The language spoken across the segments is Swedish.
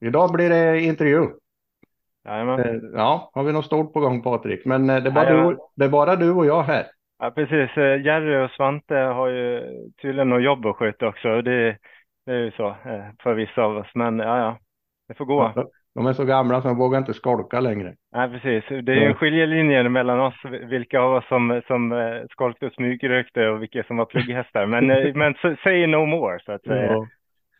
Idag blir det intervju. Jajamän. Eh, Ja, har vi något stort på gång Patrik? Men eh, det är bara, du, det är bara du och jag här. Ja, precis. Eh, Jerry och Svante har ju tydligen något jobb att sköta också. Det, det är ju så för vissa av oss. Men ja, ja, det får gå. De är så gamla så de vågar inte skolka längre. Nej, precis. Det är ju en skiljelinje mellan oss, vilka av oss som, som skolkade och smygrökte och vilka som var plugghästar. Men, men say no more, så att säga. Ja,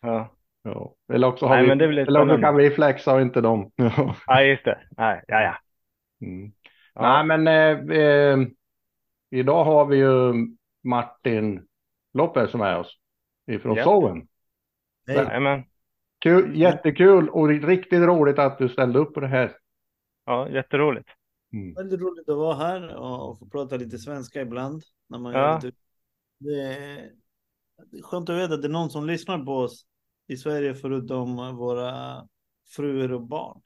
Ja, ja. Eller också, har Nej, vi, men det blir eller också kan vi flexa och inte dem. Ja. ja just det. Nej, ja, ja. Mm. Ja. Nej, men eh, eh, idag har vi ju Martin Lopez som är oss ifrån Ja. Soven. Jajamän. Kul, jättekul och riktigt roligt att du ställde upp på det här. Ja, jätteroligt. Mm. Väldigt roligt att vara här och få prata lite svenska ibland. När man Ja. gör lite... det, är... det är skönt att veta att det är någon som lyssnar på oss i Sverige förutom våra fruar och barn.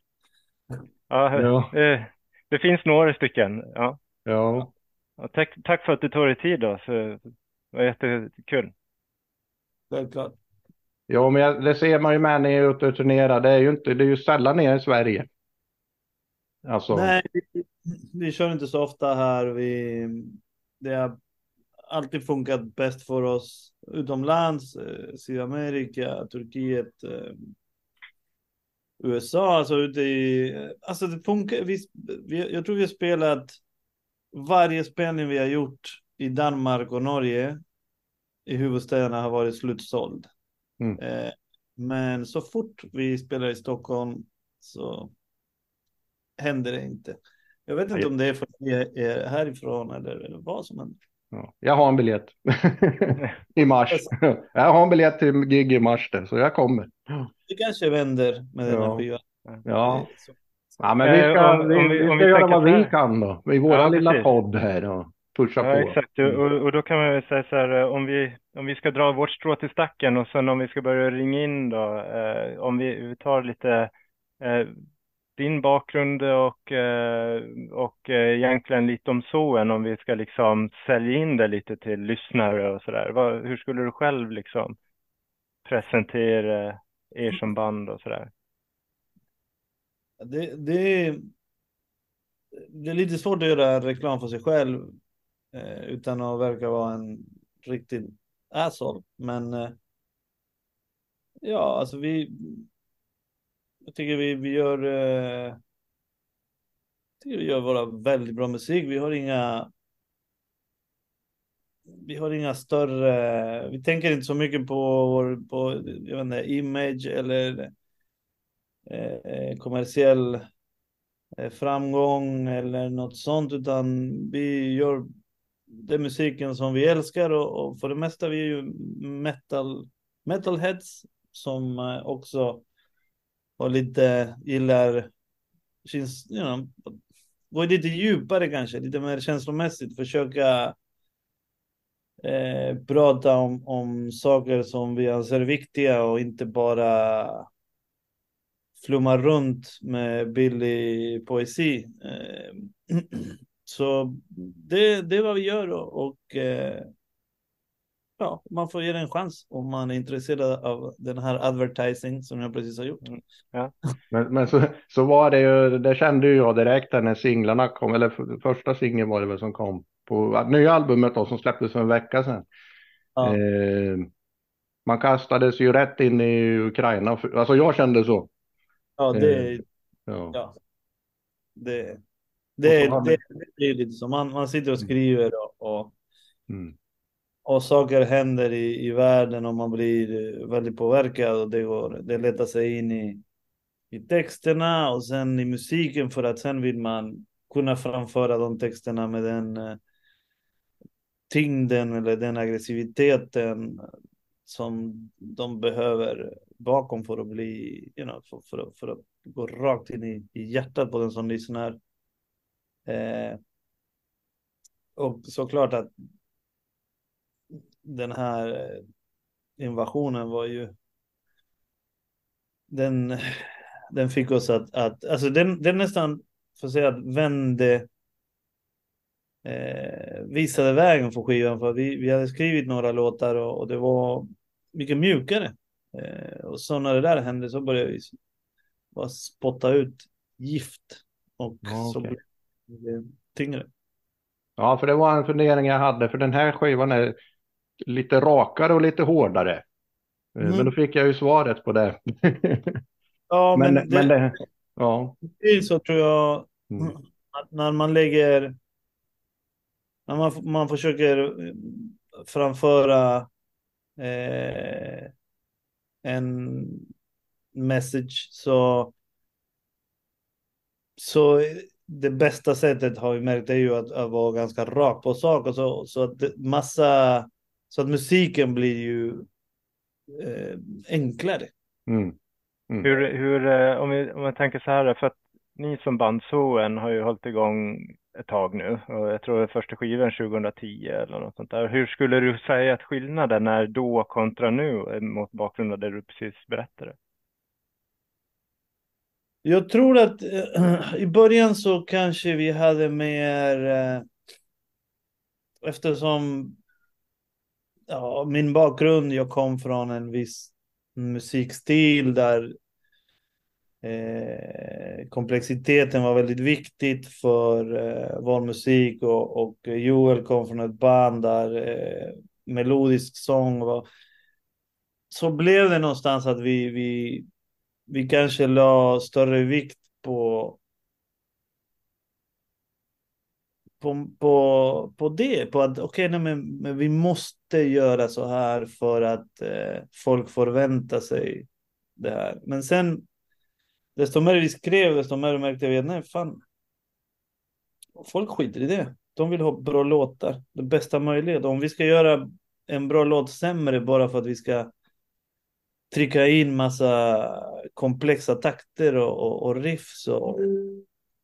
Ja, Ja. eh, det finns några stycken. Ja. Ja, Ja, tack, tack för att du tog dig tid då. Så det var jättekul. Självklart. ja men jag, det ser man ju med när ni är ute och turnerar. Det är ju inte, det är ju sällan ni är i Sverige. Alltså, Nej, vi, vi kör inte så ofta här. Vi, det har alltid funkat bäst för oss utomlands, eh, Sydamerika, Turkiet, eh, USA, alltså ute i... Alltså det funkar. Vi, vi, jag tror vi har spelat varje spelning vi har gjort i Danmark och Norge i huvudstäderna har varit slutsåld. Mm. Eh, men så fort vi spelar i Stockholm så händer det inte. Jag vet inte om det är för att vi är härifrån eller, eller vad som händer. Ja. Jag har en biljett. I mars. jag har en biljett till gig i mars där, så jag kommer. Det kanske vänder med den här skivan. Ja. Ja, men vi Eh, ska, om- vi, om vi- vi om ska vi göra vad vi kan då. I våra Ja, lilla precis. podd här och pusha Ja, på. exakt. Och, och då kan man väl säga så här, eh, om vi, om vi ska dra vårt strå till stacken och sen om vi ska börja ringa in då, eh, om vi, vi tar lite eh, din bakgrund och, eh, och eh, egentligen lite om zoen, om vi ska liksom sälja in det lite till lyssnare och sådär. där. Hur skulle du själv liksom presentera er som band och sådär? Det, det, är, det är lite svårt att göra reklam för sig själv eh, utan att verka vara en riktig asshole. Men ja, alltså vi. Jag tycker vi, vi gör. Eh, tycker vi gör våra väldigt bra musik. Vi har inga. Vi har inga större. Vi tänker inte så mycket på vår på jag vet inte, image eller eh, kommersiell eh, framgång eller något sånt, utan vi gör den musiken som vi älskar och, och för det mesta vi är ju metal, metalheads som eh, också har lite, gillar, känns, you know, gå lite djupare kanske, lite mer känslomässigt, försöka eh, prata om, om saker som vi anser viktiga och inte bara flumma runt med billig poesi. Eh, Så det, det är vad vi gör och, och eh, ja, man får ge det en chans om man är intresserad av den här advertising som jag precis har gjort. Men, men så, så var det ju, det kände ju jag direkt när singlarna kom, eller för, första singeln var det väl som kom på nya albumet då som släpptes för en vecka sedan. Ja. Eh, man kastades ju rätt in i Ukraina, alltså jag kände så. Ja, det, Ja. ja, det, det, det, det är lite så. Man, man sitter och skriver och, och, Mm och saker händer i, i världen och man blir eh, väldigt påverkad och det, går, det letar sig in i, i texterna och sen i musiken för att sen vill man kunna framföra de texterna med den eh, tyngden eller den aggressiviteten som de behöver bakom för att bli, you know, för, för, för att gå rakt in i, i hjärtat på den som lyssnar. Eh, och såklart att den här eh, invasionen var ju den, den fick oss att, att alltså den, den nästan, får säga att vände eh, visade vägen för skivan för vi, vi hade skrivit några låtar och, och det var mycket mjukare. Eh, och så när det där hände så började vi bara spotta ut gift. Och Ja, så blir det tyngre. Ja, för det var en fundering jag hade, för den här skivan är lite rakare och lite hårdare. Eh, Mm. Men då fick jag ju svaret på det. Ja, men, men, det, men det, ja. det är så tror jag Mm. att när man lägger, när man, man försöker eh, framföra eh, en message så, så det bästa sättet har vi märkt är ju att, att vara ganska rak på sak och så, så att massa, så att musiken blir ju eh, enklare. Mm. Hur, hur, eh, om, vi, om man tänker så här, för att ni som band Zoen har ju hållit igång ett tag nu och jag tror första skivan 2010 eller något sånt där. Hur skulle du säga att skillnaden är då kontra nu eh, mot bakgrund av det du precis berättade? Jag tror att eh, i början så kanske vi hade mer eh, eftersom ja, min bakgrund, jag kom från en viss musikstil där eh, komplexiteten var väldigt viktigt för eh, vår musik och, och Joel kom från ett band där eh, melodisk sång var så blev det någonstans att vi, vi, vi kanske la större vikt på på, på, på det, på att okej, nej, men, men vi måste göra så här för att eh, folk förväntar sig det här. Men sen, desto mer vi skrev, desto mer märkte vi att nej, fan, folk skiter i det. De vill ha bra låtar, det bästa möjliga. Om vi ska göra en bra låt sämre bara för att vi ska trycka in massa komplexa takter och, och, och riff och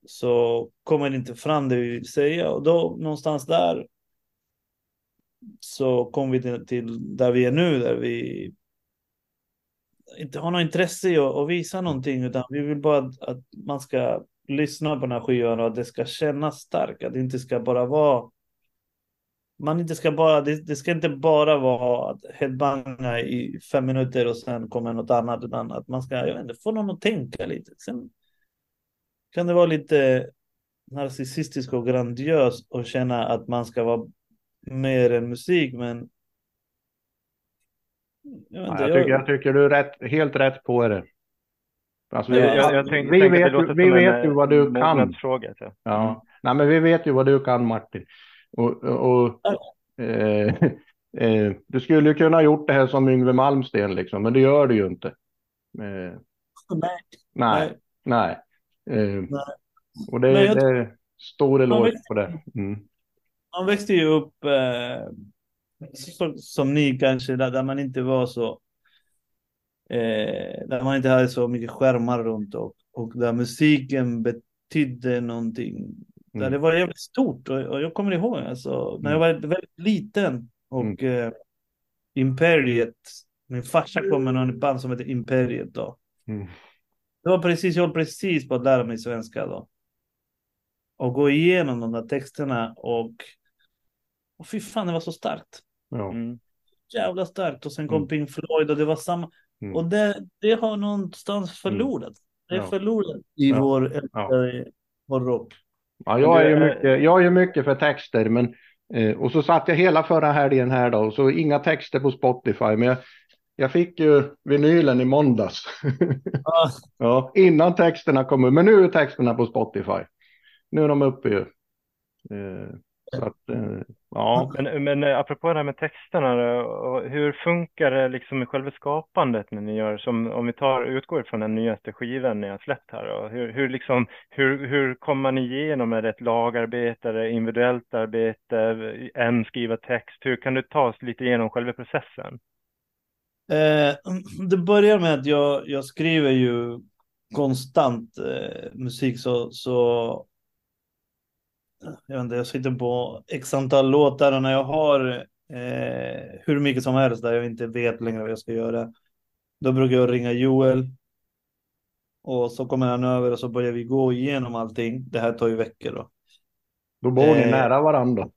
så kommer det inte fram det vi vill säga. Och då någonstans där så kom vi till, till där vi är nu, där vi inte har något intresse i att, att visa någonting, utan vi vill bara att, att man ska lyssna på den här skivan och att det ska kännas starkt, att det inte ska bara vara man inte ska bara, det, det ska inte bara vara att headbanga i fem minuter och sen kommer något annat, utan att man ska, jag vet inte, få någon att tänka lite. Sen kan det vara lite narcissistisk och grandiös och känna att man ska vara mer än musik, men jag, vet Ja, inte, jag, tycker, jag tycker du är rätt, helt rätt på det. Alltså, Jag, vi, jag, jag tänkte, vi vet, det ju- vi vet en ju eh, vad du kan. mognadsfråga. Så. Ja, nej men vi vet ju vad du kan Martin. Och, och, eh, eh, du skulle ju kunna ha gjort det här som Yngwie Malmsteen liksom, men det gör du ju inte. Eh, Nej, nej, nej. Eh, och det, jag- det är stor eloge på det. Mm. man växte ju upp eh, så, som ni kanske, där, där man inte var så eh, där man inte hade så mycket skärmar runt och, och där musiken betydde någonting. Där Mm. det var jävligt stort och, och jag kommer ihåg alltså, när jag var väldigt liten och eh, Imperiet, min farsa kom med någon band som heter Imperiet då. Mm. Det var precis, jag höll precis på att lära mig svenska då. Och gå igenom de där texterna och, och fy fan det var så starkt. Ja. Mm. Jävla starkt. Och sen kom Mm. Pink Floyd och det var samma. Mm. Och det, det har någonstans förlorat. Det är Ja. förlorat i Ja. vår, Ja. eh, vår rock. Ja, jag är ju mycket, jag är ju mycket för texter, men eh, och så satt jag hela förra helgen här då, så inga texter på Spotify, men jag, jag fick ju vinylen i måndags. Ah, ja, innan texterna kom upp, men nu är texterna på Spotify. Nu är de uppe ju. Eh, så att, eh, ja. Men, men eh, apropå det här med texterna, då, hur funkar det liksom i själva skapandet när ni gör, som om vi tar, utgår från den nyaste skivan ni har släppt här, och hur, hur, liksom, hur, hur kommer man igenom, är det ett lagarbete, är det individuellt arbete, en skriva text, hur kan du ta oss lite igenom själva processen? Eh, det börjar med att jag, jag skriver ju konstant eh, musik så, så jag, vet inte, jag sitter på x antal låtar och när jag har eh, hur mycket som helst där jag inte vet längre vad jag ska göra. Då brukar jag ringa Joel. Och så kommer han över och så börjar vi gå igenom allting. Det här tar ju veckor då. Då bor ni Eh. nära varandra.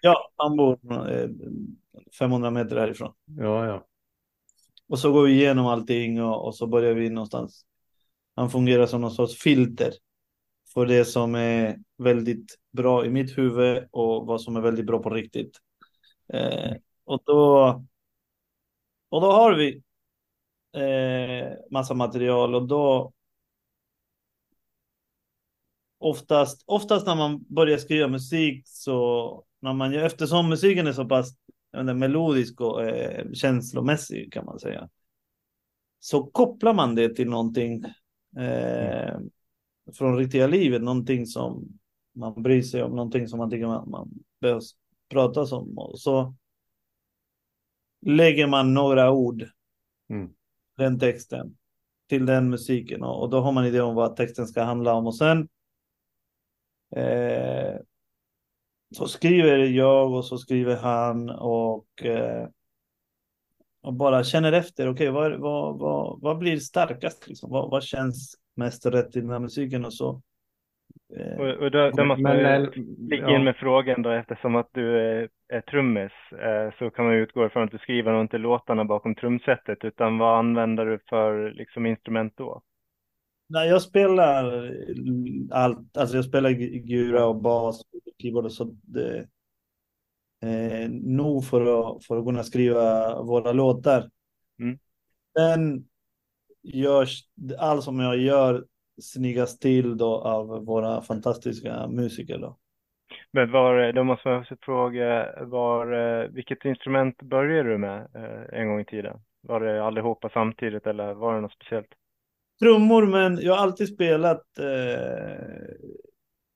Ja, han bor eh, 500 meter härifrån. Ja, ja. Och så går vi igenom allting och, och så börjar vi någonstans han fungerar som någon sorts filter för det som är väldigt bra i mitt huvud och vad som är väldigt bra på riktigt. Eh, och då och då har vi eh, massa material och då oftast, oftast när man börjar skriva musik så när man eftersom musiken är så pass inte, melodisk och eh, känslomässig kan man säga. Så kopplar man det till någonting eh, från riktiga livet, någonting som man bryr sig om, någonting som man tycker man, man behöver prata om. Och så lägger man några ord, mm. den texten, till den musiken och, och, då har man idé om vad texten ska handla om och sen eh, så skriver jag och så skriver han och, eh, och bara känner efter. Okej, okay, vad, vad, vad, vad blir starkast? Liksom? Vad, vad känns mest rätt i den här musiken? Och så Eh, och, och då, då måste man ligga ja. in med frågan då eftersom att du är, är trummis eh, så kan man utgå från att du skriver nog inte låtarna bakom trumsetet utan vad använder du för liksom instrument då? Nej, jag spelar allt, alltså jag spelar gura och bas och keyboard och så det, eh, nog för att, för att kunna skriva våra låtar. Mm. Sen görs allt som jag gör snyggas till då av våra fantastiska musiker då. Men var, då måste man också fråga, var, eh, vilket instrument började du med eh, en gång i tiden? Var det allihopa samtidigt eller var det något speciellt? Trummor, men jag har alltid spelat eh,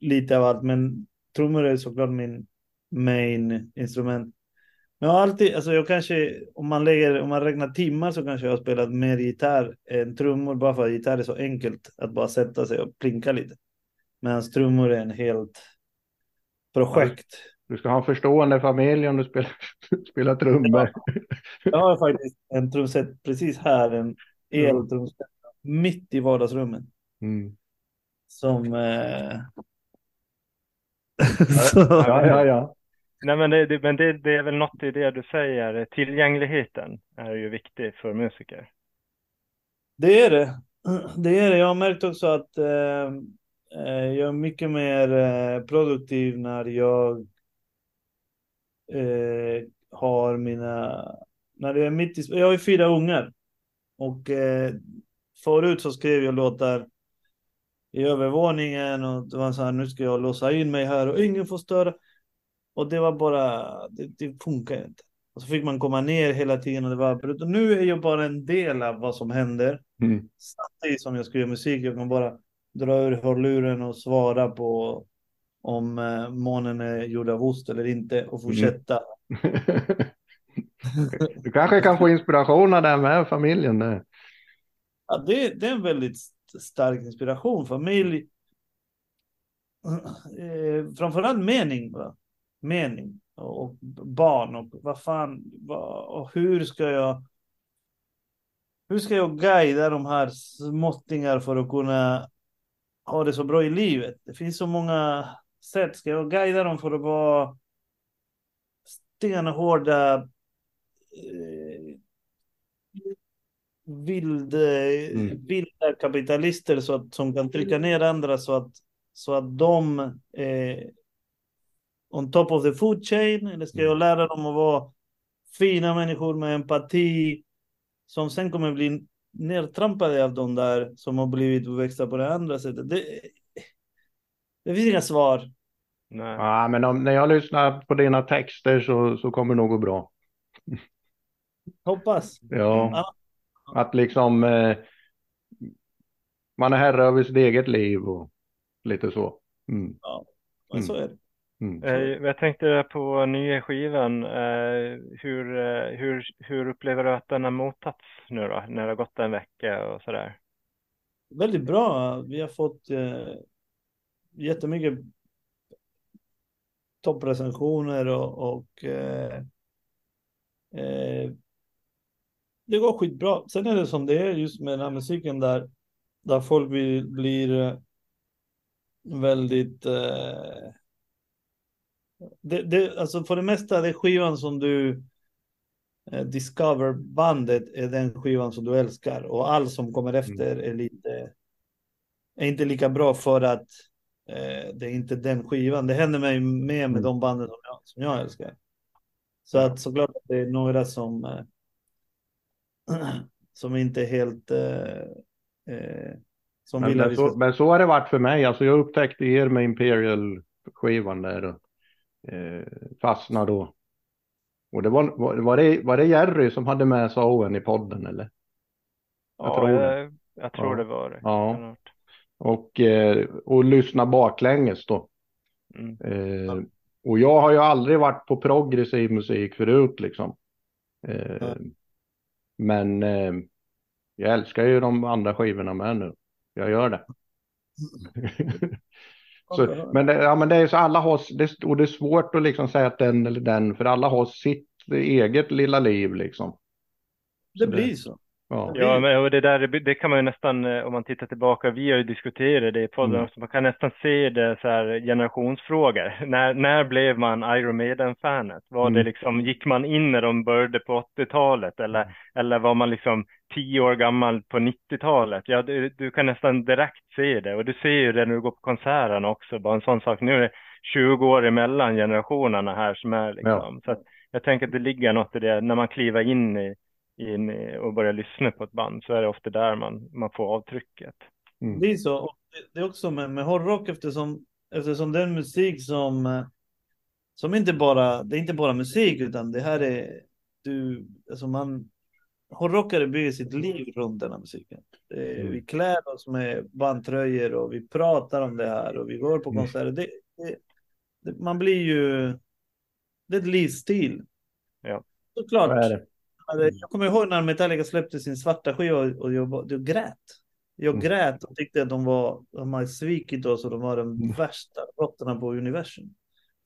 lite av allt, men trummor är såklart min main instrument. Men jag har alltid, alltså jag kanske, om man lägger, om man räknar timmar så kanske jag har spelat mer gitarr än trummor, bara för att gitarr är så enkelt att bara sätta sig och plinka lite. Medan trummor är en helt projekt. Du ska ha en förstående familj om du spelar, spelar trummor. Jag har faktiskt en trumset precis här, en eltrumset mitt i vardagsrummet. Mm. Som... Eh... ja, ja, ja. Nej, men, det, det men det, det, är väl något i det du säger. Tillgängligheten är ju viktig för musiker. Det är det. Det är det. Jag har märkt också att eh, eh jag är mycket mer eh, produktiv när jag eh, har mina... När det är mitt i, jag har ju fyra ungar. Och eh, förut så skrev jag låtar i övervåningen och det var så här, nu ska jag låsa in mig här och ingen får störa. Och det var bara, det, det funkar inte. Och så fick man komma ner hela tiden och det var och Nu är jag bara en del av vad som händer. Mm. Samtidigt som jag skriver musik, jag kan bara dra ur hörluren och svara på om eh, månen är gjord av ost eller inte och fortsätta. Mm. du kanske kan få inspiration av den med familjen. Ja, det, det är en väldigt stark inspiration. Familj, eh, framförallt mening. Va? mening och barn och vad fan och hur ska jag hur ska jag guida de här småttingar för att kunna ha det så bra i livet? Det finns så många sätt. Ska jag guida dem för att vara stenhårda eh, vild, mm. vilda kapitalister så att, som kan trycka ner andra så att, så att de eh, on top of the food chain? Eller ska jag mm. lära dem att vara fina människor med empati som sen kommer bli nedtrampade av de där som har blivit uppväxta på det andra sättet? Det, det finns inga svar. Nej. Ja, men om, när jag lyssnar på dina texter så, så kommer det nog gå bra. Hoppas. Ja. Att liksom eh, man är herre över sitt eget liv och lite så. Mm. Ja, men så är det. Mm. Eh, jag tänkte på nya skivan. Eh, hur, eh, hur, hur upplever du att den har mottagits nu då? När det har gått en vecka och sådär. Väldigt bra. Vi har fått eh, jättemycket topprecensioner och, och eh, eh, det går skitbra. Sen är det som det är just med den här musiken där, där folk blir, blir väldigt eh, det, det, alltså för det mesta, det skivan som du eh, Discover-bandet är den skivan som du älskar och allt som kommer mm. efter är lite är inte lika bra för att eh, det är inte den skivan. Det händer mig med med Mm. de banden som jag, som jag älskar. Så att såklart att det är några som eh, som inte är helt eh, eh, som Men, men, så, men så har det varit för mig. Alltså jag upptäckte er med Imperial-skivan där och eh, fastnade då. Och det var, var, var, det, var det Jerry som hade med sig Owen i podden eller? Jag Ja, tror det. jag, jag tror Ja. det var det. Ja. Och, eh, och lyssna baklänges då. Mm. Eh, och jag har ju aldrig varit på progressiv musik förut liksom. Eh, Ja. Men eh, jag älskar ju de andra skivorna med nu. Jag gör det. så, men, det, ja, men det är så alla har, det, och det är svårt att liksom säga att den eller den, för alla har sitt eget lilla liv liksom. Det blir så. Ja. Ja, men och det där det, kan man ju nästan, eh, om man tittar tillbaka, vi har ju diskuterat det i podden, Mm. så man kan nästan se det så här generationsfrågor. När, när blev man Iron Maiden-fanet? Var Mm. det liksom, gick man in när de började på 80-talet eller, eller var man liksom tio år gammal på 90-talet? Ja, du, du kan nästan direkt se det och du ser ju det när du går på konserterna också, bara en sån sak. Nu är det 20 år emellan generationerna här som är liksom. Så att jag tänker att det ligger något i det, när man kliver in i in och börjar lyssna på ett band så är det ofta där man, man får avtrycket. Mm. Det blir så. Och det- det är också med, med hårdrock eftersom, eftersom den musik som, som inte bara, det är inte bara musik utan det här är, du, alltså man, hårdrockare bygger sitt liv runt den här musiken. Det, är- Mm. Vi klär oss med bandtröjor och vi pratar om det här och vi går på Mm. konserter. Det, det, det, man blir ju, det är ett livsstil. Ja. Såklart. Så är det. Alltså, Jag kommer ihåg när Metallica släppte sin svarta skiva och- jag, jag grät. Jag Mm. grät och tyckte att de var, de hade svikit oss och de var de Mm. värsta råttorna på universum.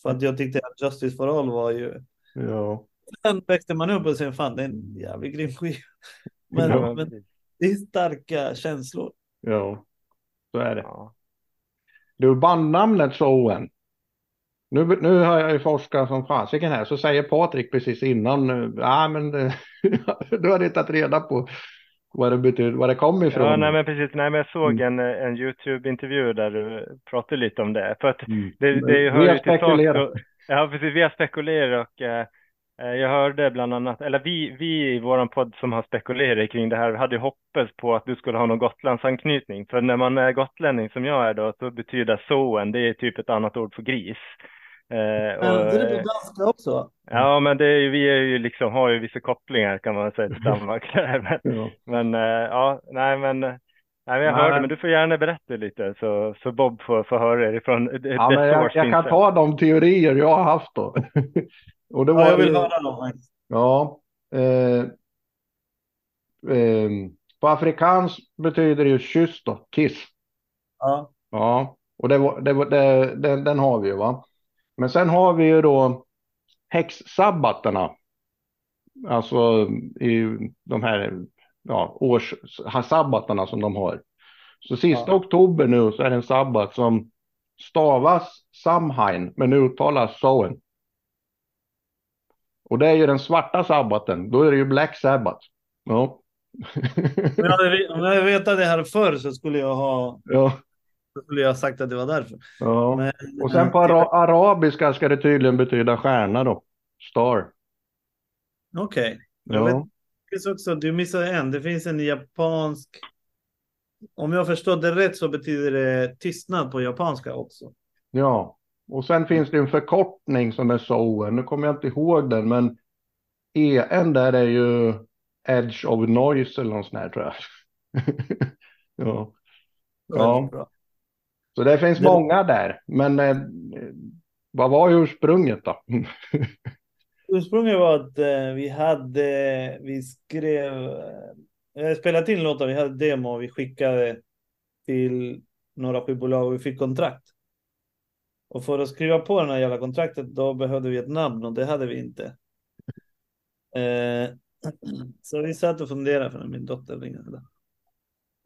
För att jag tyckte att Justice for All var ju, Ja. sen växte man upp och sen fan det är en jävligt grym skiva. Men, Ja. men det är starka känslor. ja, så är det. Ja. Du, bandnamnet Soen. Nu, nu har jag ju forskat som fasiken här, så säger Patrik precis innan, eh, ja men eh, du hade tagit reda på vad det betyder, vad det kommer ifrån. Ja, nej men precis. Nej, men jag såg Mm. en, en YouTube-intervju där du pratade lite om det. För att Mm. det, det Vi hör har till sak. spekulerat. Ja, precis. Vi har spekulerat och eh, eh, jag hörde bland annat, eller vi, vi i våran podd som har spekulerat kring det här, hade hoppats på att du skulle ha någon Gotlandsanknytning. För när man är gotlänning som jag är då, så betyder soen, det är typ ett annat ord för gris. Eh, Men och, det är det på danska också. Ja, men det är ju, vi är ju liksom, har ju vissa kopplingar kan man säga till Danmark. Men, Ja. men eh, ja, nej men, eh, nej, men jag Nej. hörde, men du får gärna berätta lite så, så Bob får, får höra det ifrån the Ja, men jag, jag kan ta de teorier jag har haft då. Och det var Ja, jag vill ju- höra dem. Ja. Eh, eh, på afrikans betyder det ju kyss då, kiss. Ja. Ja, och det, var- det, var- det, den, den har vi ju va. Men sen har vi ju då häxsabbaterna. Alltså i de här ja, årssabbaterna som de har. Så sista Ja. oktober nu så är det en sabbat som stavas Samhain men uttalas Soen. Och det är ju den svarta sabbaten. Då är det ju Black Sabbath. Ja. Om jag hade, vetat det här förr så skulle jag ha, ja. Så skulle jag ha sagt att det var därför. ja. Men, Och sen på ara arabiska ska det tydligen betyda stjärna då. Star. Okej. Jag Ja. vet- Det finns också, du missade en, det finns en japansk, om jag förstår det rätt så betyder det tystnad på japanska också. ja. Och sen finns det en förkortning som är Soen. Nu kommer jag inte ihåg den men EN där är ju Edge of Noise eller något sånt här tror jag. ja. Ja. Så det finns många där. Men eh, vad var ursprunget då? Ursprunget var att eh, vi hade, vi skrev, eh, spelat in låtar, vi hade demo vi skickade till några skivbolag och vi fick kontrakt. Och för att skriva på den här jävla kontraktet då behövde vi ett namn och det hade vi inte. Eh, så vi satt och funderade, för min dotter ringde.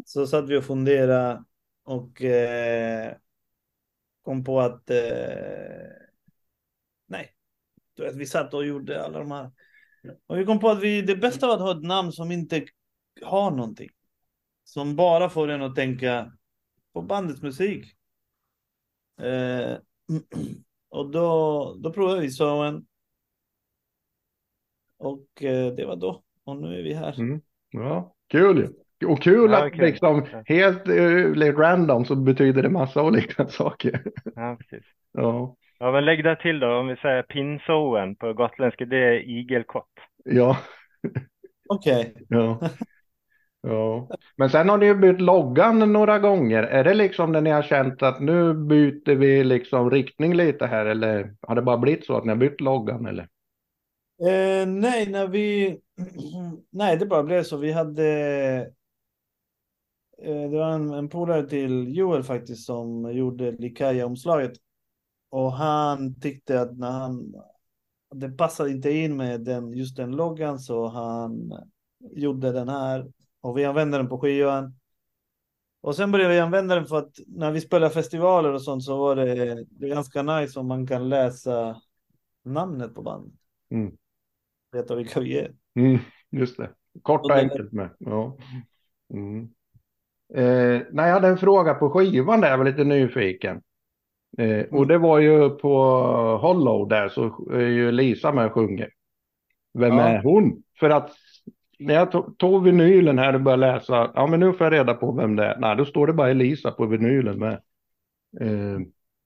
Så satt vi och funderade och eh, kom på att eh, nej, du vet, vi satt och gjorde alla de här. Och vi kom på att vi, det bästa var att ha ett namn som inte har någonting. Som bara får en att tänka på bandets musik. Eh, och då, då provade vi Soen. Och eh, det var då. Och nu är vi här. Mm. Ja, kul ju. Och kul Ja, att kul. liksom helt uh, random så betyder det massa olika saker. Ja, precis. Ja, Ja, men lägg det till då. Om vi säger pinsoen på gotländska, det är igelkott. ja, Okej. ja. Ja, men sen har ni ju bytt loggan några gånger. Är det liksom när ni har känt att nu byter vi liksom riktning lite här eller har det bara blivit så att ni har bytt loggan eller? Eh, nej, när vi... Nej, det bara blev så. Vi hade... Eh, det var en, en polare till Joel faktiskt som gjorde Likaya-omslaget. Och han tyckte att när han... Det passade inte in med den, just den loggan så han gjorde den här. Och vi använde den på skivan. Och sen började vi använda den för att när vi spelar festivaler och sånt så var det, det ganska nice om man kan läsa namnet på bandet. Mm. Veta vilka vi är. Mm, just det. Kort och enkelt med. Ja. Mm. Eh, nej, jag hade en fråga på skivan där, jag var lite nyfiken. Eh, och det var ju på Hollow där så är ju Lisa med och sjunger. Vem Ja. är hon? För att när jag to- tog vinylen här och började läsa, ja men nu får jag reda på vem det är. Nej, då står det bara Elisa på vinylen med. Eh,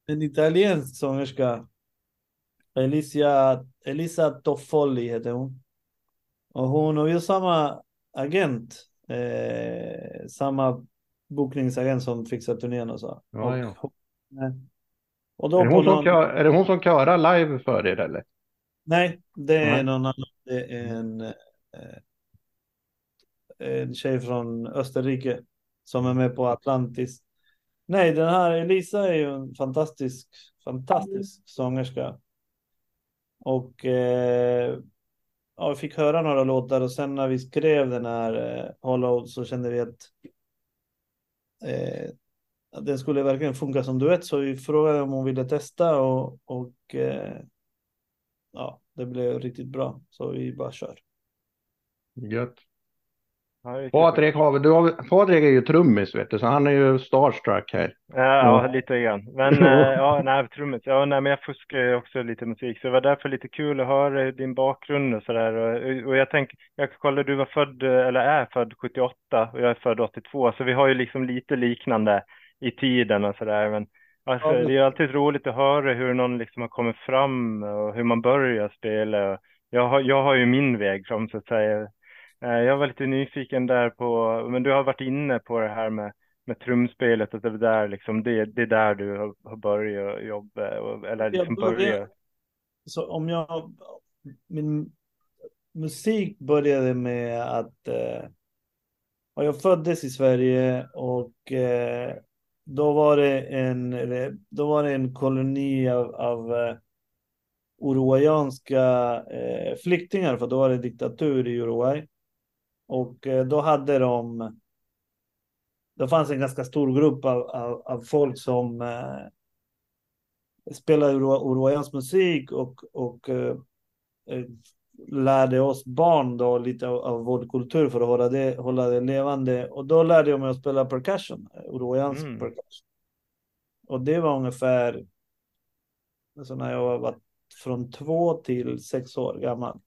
En italiensk sångerska. Alicia, Elisa Toffoli heter hon. Och hon har ju samma agent. Eh, samma bokningsagent som fixar turnén och så. Ja, och, ja. och då är, det hon någon, kör, är det hon som körar live för er eller? Nej, det är Nej. någon annan. Det är en, eh, en tjej från Österrike som är med på Atlantis. Nej, den här Elisa är ju en fantastisk, fantastisk sångerska. Och eh, ja, vi fick höra några låtar och sen när vi skrev den här eh, Hollow så kände vi att eh, den skulle verkligen funka som duett så vi frågade om hon ville testa och, och eh, ja, det blev riktigt bra. Så vi bara kör. Gött. Ja. Patrik, har du har, Patrik är ju trummis vet du, så han är ju starstruck här. Ja, ja, lite grann. Men eh, ja, nej, trummis. Ja, nej, men jag fuskar ju också lite musik, så det var därför lite kul att höra din bakgrund och sådär. Och, och jag tänker, jag kollar, du var född, eller är född 78 och jag är född 82, så vi har ju liksom lite liknande i tiden och sådär. Men alltså, det är alltid roligt att höra hur någon liksom har kommit fram och hur man börjar spela. Jag har, jag har ju min väg fram så att säga. Eh, Jag var lite nyfiken där på, men du har varit inne på det här med med trumspelet och det där liksom, det, det är där du har, har börjat jobba, och, eller liksom började- börja. Så om jag, min musik började med att eh, ja, jag föddes i Sverige och eh, då var det en, då var det en koloni av, av eh, uruguayanska eh, flyktingar, för då var det diktatur i Uruguay. Och eh, då hade de, det fanns en ganska stor grupp av, av, av folk som eh, spelade uru- uruguayansk musik och, och eh, eh, lärde oss barn då lite av, av vår kultur för att hålla det, hålla det levande. Och då lärde jag mig att spela percussion, eh, uruguayansk Mm. percussion. Och det var ungefär alltså när jag var från två till sex år gammal.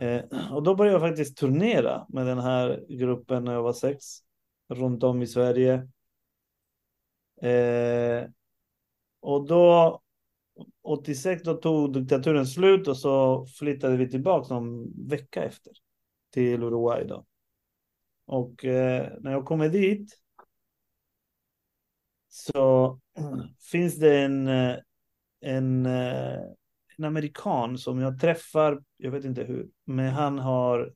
Eh, och då började jag faktiskt turnera med den här gruppen när jag var sex, runt om i Sverige. Eh, och då 86 då tog diktaturen slut och så flyttade vi tillbaka någon vecka efter till Uruguay då. Och eh, när jag kommer dit så finns det en, eh, en, eh, en amerikan som jag träffar, jag vet inte hur, men han har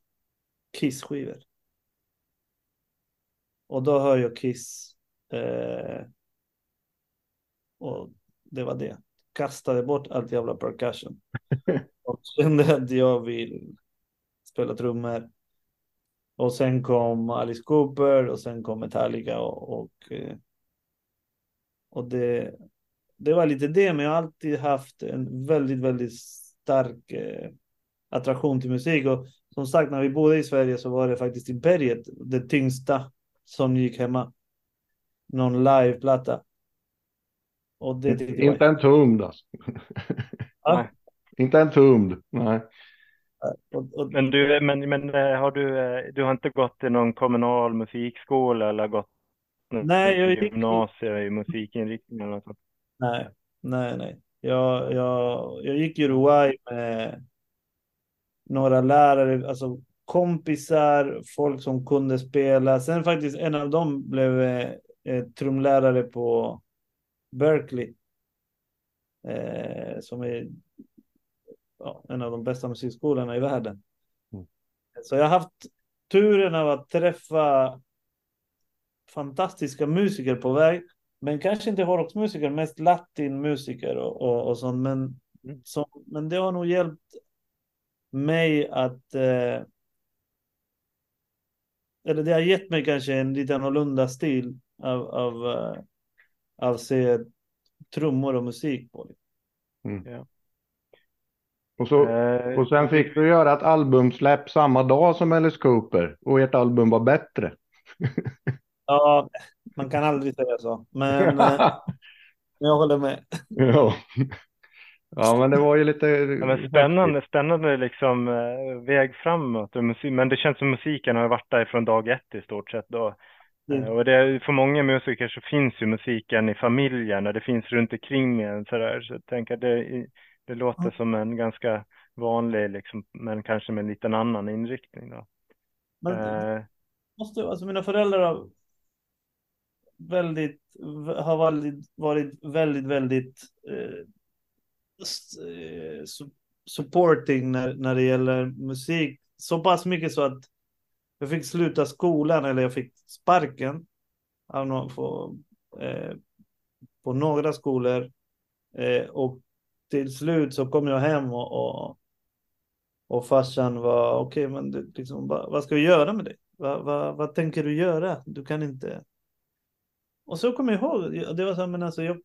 Kiss-skivor. Och då hör jag Kiss. Eh, och det var det. Kastade bort allt jävla percussion. och kände att jag vill spela trummor. Och sen kom Alice Cooper och sen kom Metallica och, och, eh, och det, det var lite det, men jag har alltid haft en väldigt, väldigt stark eh, attraktion till musik. Och som sagt, när vi bodde i Sverige så var det faktiskt Imperiet, det tyngsta som gick hemma. någon liveplatta. Och det tyckte jag Inte en tumd alltså. Ja. Nej. Inte en tumd. Nej. och, och, Men du, men, men eh, har du, eh, du har inte gått i någon kommunal musikskola eller gått Nej, jag gick- gymnasium i musikinriktning eller något sånt? Nej, nej, nej. Jag, jag, jag gick i Uruguay med några lärare, alltså kompisar, folk som kunde spela. Sen faktiskt en av dem blev eh, eh, trumlärare på Berkeley. Eh, som är ja, en av de bästa musikskolorna i världen. Mm. Så jag har haft turen av att träffa fantastiska musiker på väg. Men kanske inte hårdrocksmusiker, mest latinmusiker och, och, och sånt. Men, Mm. så, men det har nog hjälpt mig att... Eh, eller det har gett mig kanske en lite annorlunda stil av, av, eh, av se trummor och musik på. Och, så, Eh, och sen fick du göra ett albumsläpp samma dag som Alice Cooper. Och ert album var bättre. Ja, man kan aldrig säga så. Men eh, jag håller med. ja. ja, men det var ju lite... Ja, men spännande, spännande liksom eh, väg framåt. Men det känns som musiken har varit där från dag ett i stort sett då. Mm. Eh, Och det, för många musiker så finns ju musiken i familjen och det finns runt omkring en sådär. Så jag tänker det, det låter som en ganska vanlig liksom, men kanske med en liten annan inriktning då. Men Eh, måste, alltså mina föräldrar väldigt, har varit, varit väldigt, väldigt eh, eh supporting när, när det gäller musik. Så pass mycket så att jag fick sluta skolan eller jag fick sparken av någon, på, eh, på några skolor. Eh, och till slut så kom jag hem och, och, och farsan var okej, men det, liksom, vad, vad ska vi göra med dig? Va, va, vad tänker du göra? Du kan inte. Och så kommer jag ihåg, jag- det var så här, men alltså jag,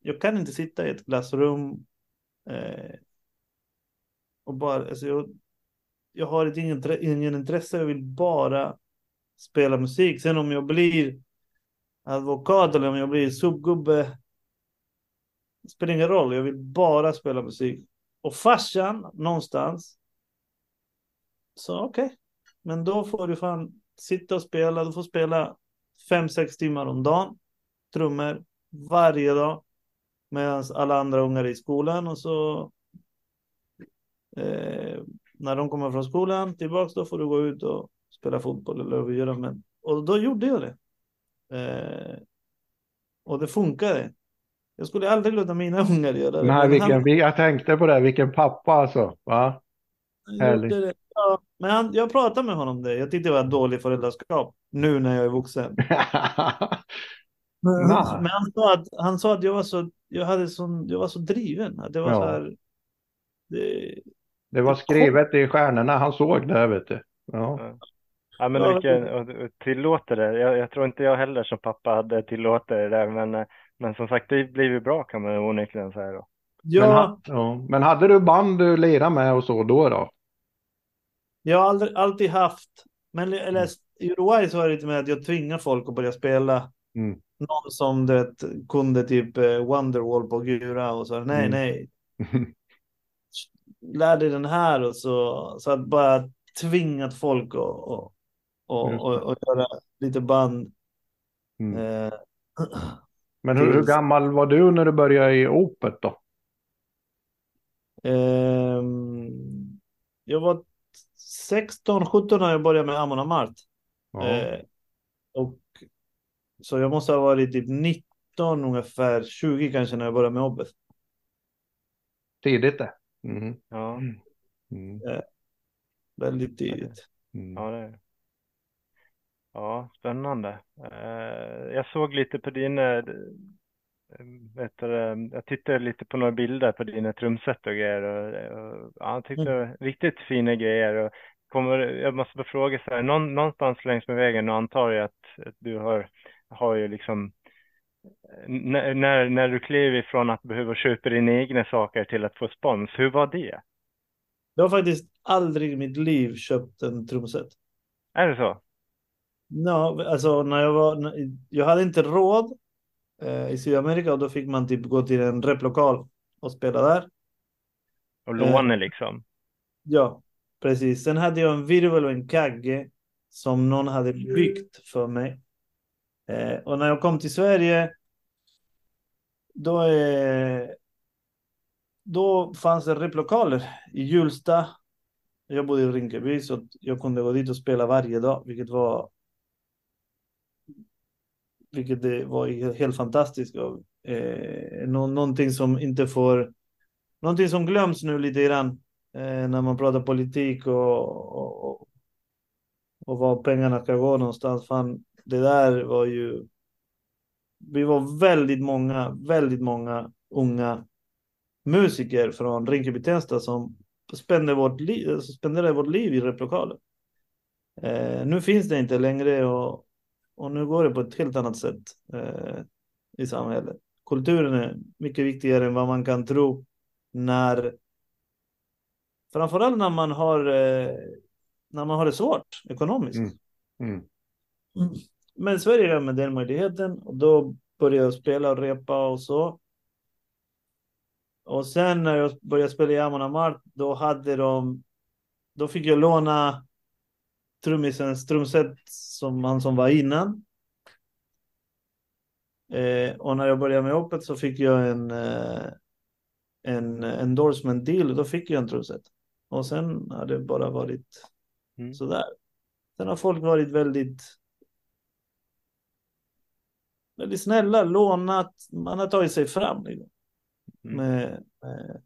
jag kan inte sitta i ett klassrum eh, och bara, alltså jag, jag har ett ingen, ingen intresse, jag vill bara spela musik. Sen om jag blir advokat eller om jag blir subgubbe, det spelar ingen roll, jag vill bara spela musik. Och farsan någonstans sa okej, men då får du fan sitta och spela, du får spela fem, sex timmar om dagen, trummor varje dag, medan alla andra ungar är i skolan och så eh, när de kommer från skolan tillbaks då får du gå ut och spela fotboll eller vad vi gör. Men, och då gjorde jag det. Eh, och det funkade. Jag skulle aldrig låta mina ungar göra det. Nej, vilken, han- jag tänkte på det, vilken pappa alltså. Va? Härligt. Ja, men han, jag pratade med honom det. Jag tyckte det var ett dåligt föräldraskap. Nu när jag är vuxen. Men, Nej. men han, sa att, han sa att jag var så, jag hade sån, jag var så driven. Att det var Ja. så här. Det, Det var skrivet i stjärnorna, han såg det, vet du. Ja. Ja, men vilken, tillåter det. Jag, jag tror inte jag heller som pappa hade tillåtit det där, men, eh, men som sagt, det blir ju bra kan man onekligen säga då. Men, ja, ha, ja. Men hade du band du lirade med och så då då? jag har aldrig, alltid haft. Men Mm. eller, i Uruguay så var det lite med att jag tvingar folk att börja spela. Mm. Någon som du vet, kunde typ eh, Wonderwall på Gura och så. Nej, Mm. nej. Lär dig den här och så. Så att bara tvingat folk att och, och, Just och, och göra lite band. Mm. Eh, Men hur, hur gammal var du när du började i Opet då? Ehm, jag var 16, 17 när jag började med Amon Amart. Ja. Eh, och så jag måste ha varit typ 19 ungefär, 20 kanske när jag började med Obbes. Tidigt det. Mm. Ja, Mm. Väldigt tidigt. Mm. ja det är Ja, spännande. Eh, jag såg lite på dina, eh, vet du, jag tittade lite på några bilder på dina trumset och grejer och, och ja, jag tyckte det var riktigt fina grejer och kommer, jag måste bara fråga så här, någon, någonstans längs med vägen och antar jag att, att du har, har ju liksom när, när, när du klev ifrån att behöva köpa dina egna saker till att få spons, hur var det? Jag har faktiskt aldrig i mitt liv köpt en trumset. Är det så? Ja, alltså när jag var, jag hade inte råd eh, i Sydamerika och då fick man typ gå till en replokal och spela där. Och låna liksom. Ja, precis. Sen hade jag en virvel och en kagge som någon hade byggt för mig. Eh, och när jag kom till Sverige då, eh, då fanns det replokaler i Hjulsta. Jag bodde i Rinkeby så jag kunde gå dit och spela varje dag, vilket var vilket det var helt fantastiskt. Eh, nå någonting som inte får, någonting som glöms nu lite grann eh, när man pratar politik och, och, och var pengarna ska gå någonstans. Fan, det där var ju, vi var väldigt många, väldigt många unga musiker från Rinkeby-Tensta som spenderade vårt, liv, spenderade vårt liv i replokalen. Eh, nu finns det inte längre och, och nu går det på ett helt annat sätt eh, i samhället. Kulturen är mycket viktigare än vad man kan tro när framförallt när man har eh, när man har det svårt ekonomiskt. Mm. Mm. Men Sverige gav mig den möjligheten och då började jag spela och repa och så. Och sen när jag började spela i Amon Amart, då hade de, då fick jag låna trummisens trumset som han som var innan. Eh, och när jag började med Opet så fick jag en, eh, en endorsement deal och då fick jag en trumset. Och sen har det bara varit mm. sådär. Sen har folk varit väldigt väldigt snälla, lånat, man har tagit sig fram liksom. mm. med, med,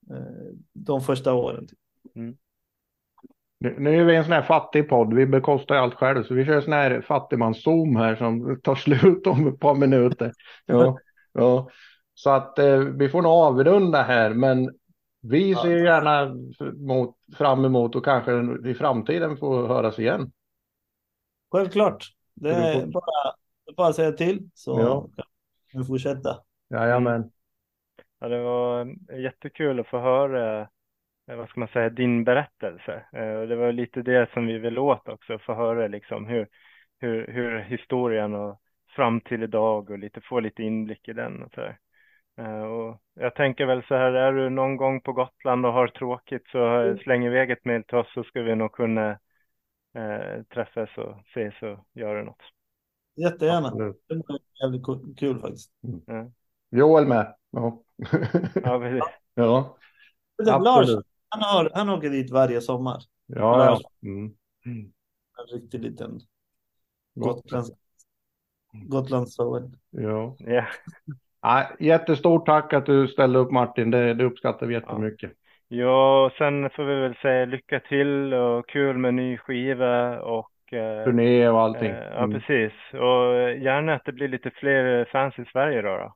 med, de första åren. Typ. Mm. Nu, är vi en sån här fattig podd, vi bekostar allt själv, så vi kör sån här fattigmans-zoom här som tar slut om ett par minuter. Ja, ja. Så att eh, vi får nog avrunda här, men vi ser gärna mot, fram emot och kanske i framtiden få höras igen. Självklart. Det är bara, bara att säga till så ja. kan vi fortsätta. Jajamän. Ja, det var jättekul att få höra Eh, vad ska man säga, din berättelse. Eh, det var lite det som vi vill åt också, få höra liksom hur, hur, hur historien och fram till idag och lite få lite inblick i den och så här. Eh, och jag tänker väl så här, är du någon gång på Gotland och har tråkigt så mm. släng iväg ett mejl till oss så ska vi nog kunna eh, träffas och ses och göra något. Jättegärna. Absolut. Det var jävligt kul faktiskt. Mm. Ja. Joel med. Ja. ja, precis. ja. Lars, han, har, han åker dit varje sommar. Ja, ja. Mm. En riktig liten Gotlands, Gotlandssoven. Ja. Yeah. ja. Jättestort tack att du ställde upp Martin. Det, det uppskattar vi jättemycket. Ja, och sen får vi väl säga lycka till och kul med ny skiva och turné och allting. Eh, ja, mm. precis. Och gärna att det blir lite fler fans i Sverige då. då.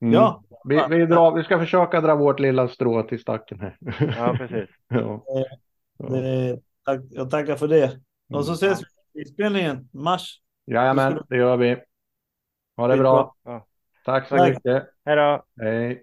Mm. Ja. Vi, vi, drar, vi ska försöka dra vårt lilla strå till stacken här. Ja, precis. ja. Det, tack, jag tackar för det. Och så ses vi i spelningen mars. Jajamän, det gör vi. Ha det bra. Ja. Tack så tack. mycket. Hej då. Hej.